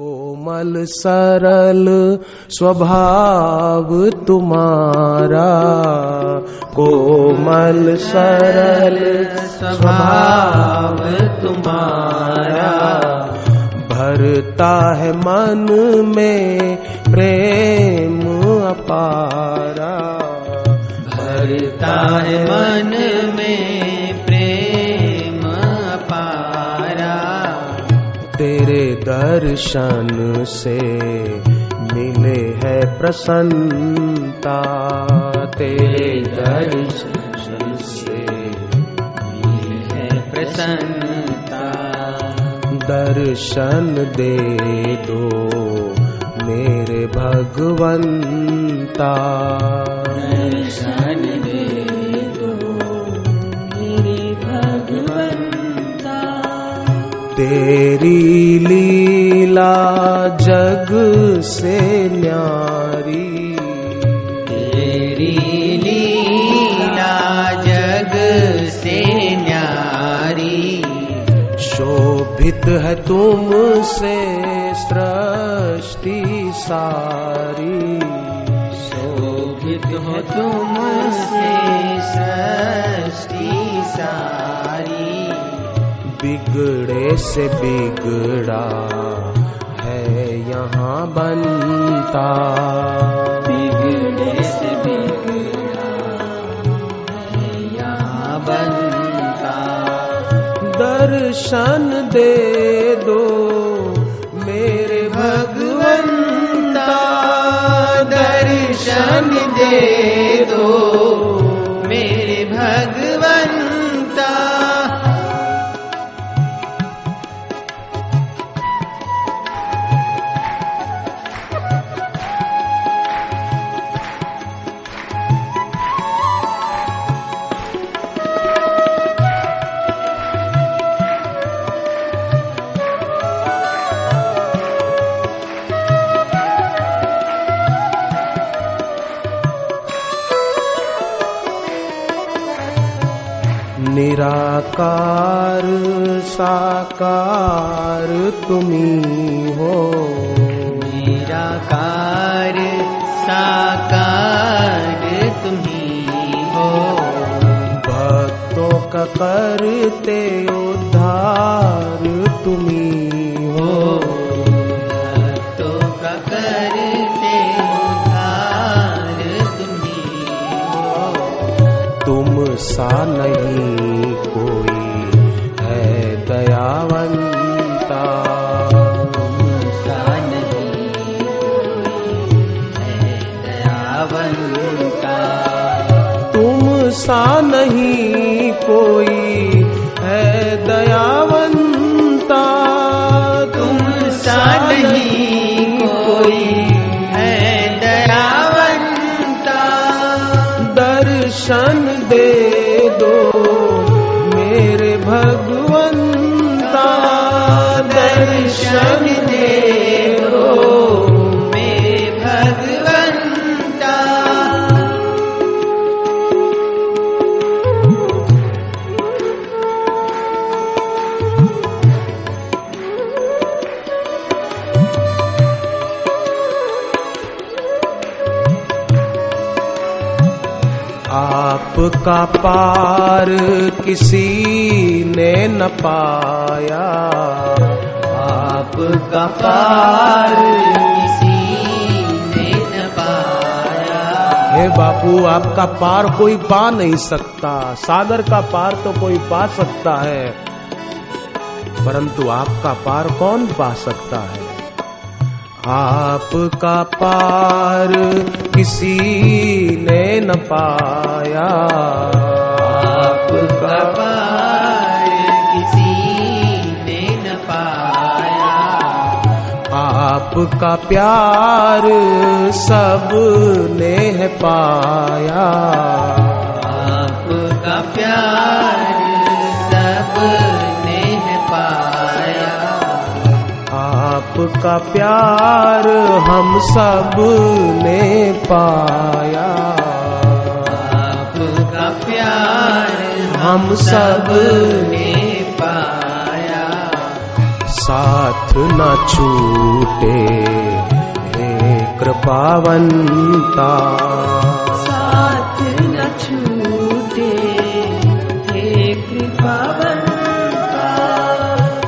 कोमल सरल स्वभाव तुम्हारा। कोमल सरल स्वभाव तुम्हारा। भरता है मन में प्रेम अपारा। भरता है मन में दर्शन से मिले है प्रसन्नता। तेरे दर्शन से मिले है प्रसन्नता। दर्शन दे दो मेरे भगवंता। दर्शन दे दो मेरे भगवंता। तेरी लीला जग से न्यारी। तेरी लीला जग से न्यारी। शोभित है तुम से सृष्टि सारी। शोभित हो तुमसे सृष्टि सारी। बिगड़े से बिगड़ा है यहाँ बनता। बिगड़े से बिगड़ा है यहाँ बनता। दर्शन दे दो मेरे भगवंता। दर्शन दे दो मेरे भगवंता। निराकार साकार तुम्ही हो। निराकार साकार तुम्ही हो। भक्तों का करते उद्धार तुम्ही हो सा नहीं कोई है दयावंता। सा नहीं कोई है दयावंता। तुम सा नहीं कोई है दयावंता। तुम सा नहीं कोई आपका पार किसी ने न पाया। आपका पार किसी ने न पाया हे बापू आपका पार कोई पा नहीं सकता। सागर का पार तो कोई पा सकता है। परंतु आपका पार कौन पा सकता है? आपका पार किसी ने न पाया। आपका पार आपका प्यार सबने है पाया। आपका प्यार सबने पाया। आपका प्यार हम सबने पाया। आपका प्यार हम सबने साथ न छूटे। हे कृपावंता साथ न छूटे। हे कृपावंता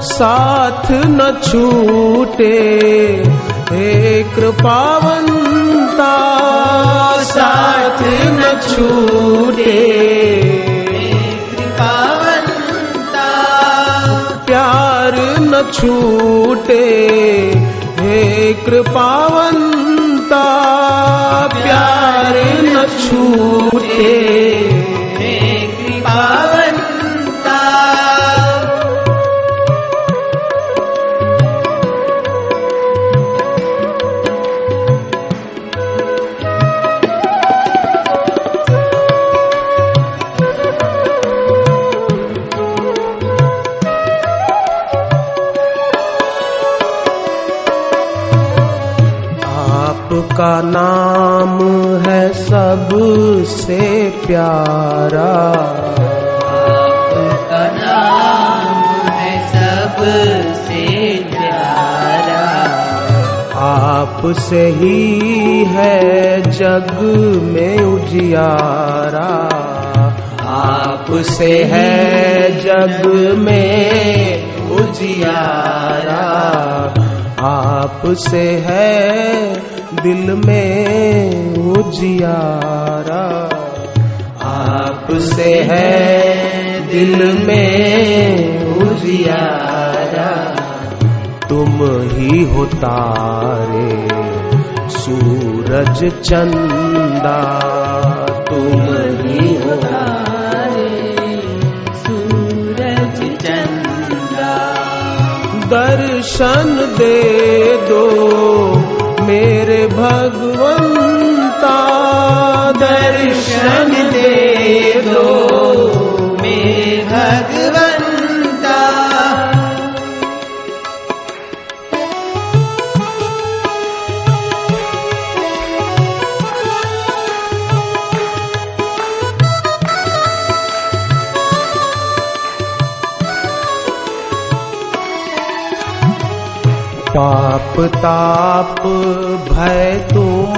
साथ न छूटे। हे कृपावंता साथ न छूटे। छूटे हे कृपावंता प्यार न छूटे। आपका नाम है सबसे प्यारा। आपका नाम है सबसे प्यारा। आपसे ही है जग में उजियारा। आपसे है जग में उजियारा। आपसे है दिल में उजियारा आपसे है दिल में उजियारा तुम ही हो तारे सूरज चंदा। तुम ही हो तारे सूरज चंदा। दर्शन दे दो मेरे भगवंता पाप ताप भय तुम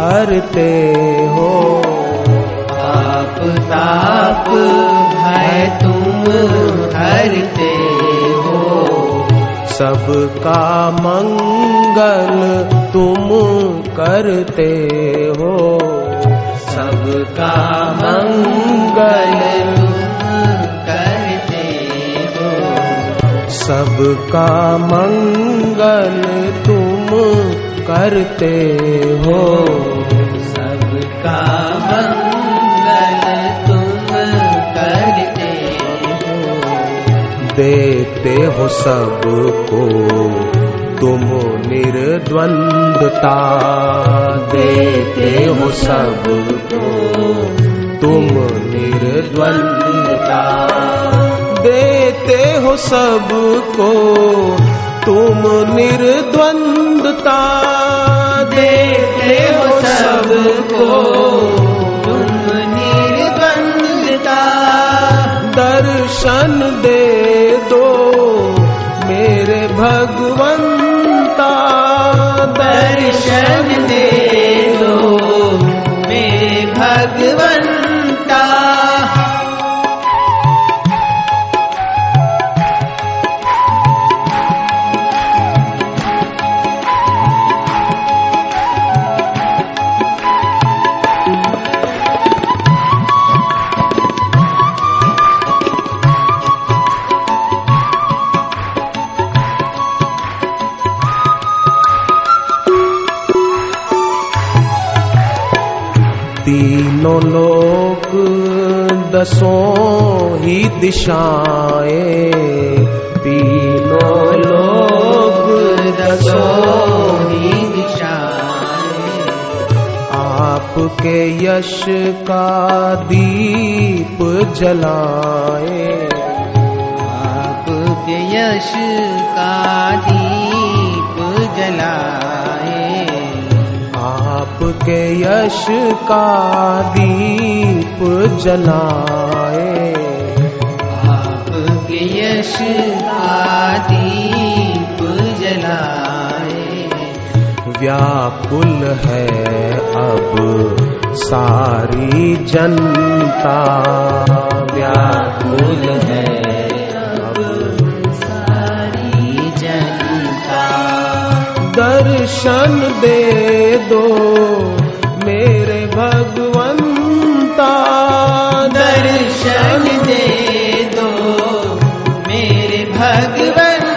हरते हो। पाप ताप भय तुम हरते हो। सबका मंगल तुम करते हो। सबका मंगल सबका मंगल तुम करते हो। सबका मंगल तुम करते हो। देते हो सबको तुम निर्द्वंदता। देते हो सबको तुम निर्द्वंदता। देते हो सबको तुम निर्द्वंदता। देते हो सबको तुम निर्बंधता दर्शन दे दो मेरे भगवंता। दर्शन दे दो मेरे भगवंता। तीनों लोक दसों ही दिशाएँ। तीनों लोक दसों ही दिशाएँ। आपके यश का दीप जलाए। आपके यश का दीप जलाए। आपके यश का दीप जलाए। आपके यश का दीप जलाए। व्याकुल है अब सारी जनता। व्याकुल है दर्शन दे दो मेरे भगवंता। दर्शन दे दो मेरे भगवंता।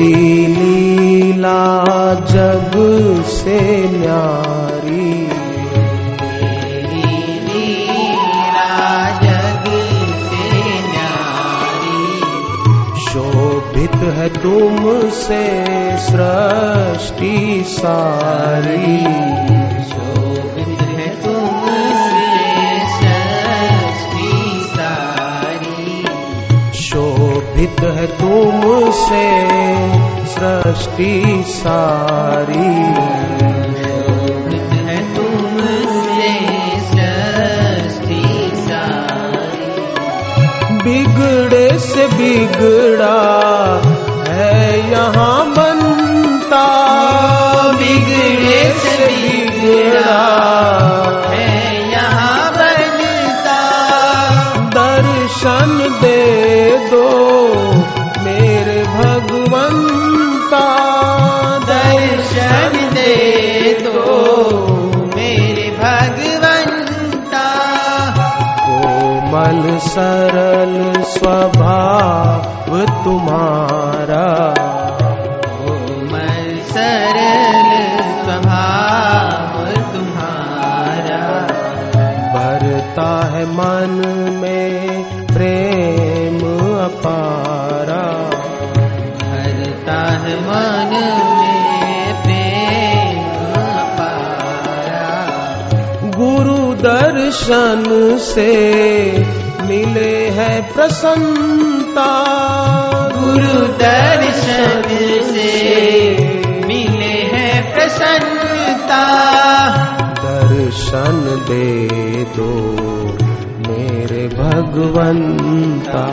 तेरी लीला जग से न्यारी। तेरी लीला जग से न्यारी। शोभित है तुमसे सृष्टि सारी। शोभित शोभित है तुमसे सृष्टि सारी। है तुमसे सृष्टि सारी। बिगड़े से बिगड़ा है यहाँ बनता। बिगड़े से बिगड़ा सरल स्वभाव तुम्हारा। भरता है मन में प्रेम अपारा। भरता है मन में प्रेम अपारा। गुरु दर्शन से मिले है प्रसन्नता। गुरु दर्शन से प्रसन्नता दर्शन दे दो मेरे भगवंता।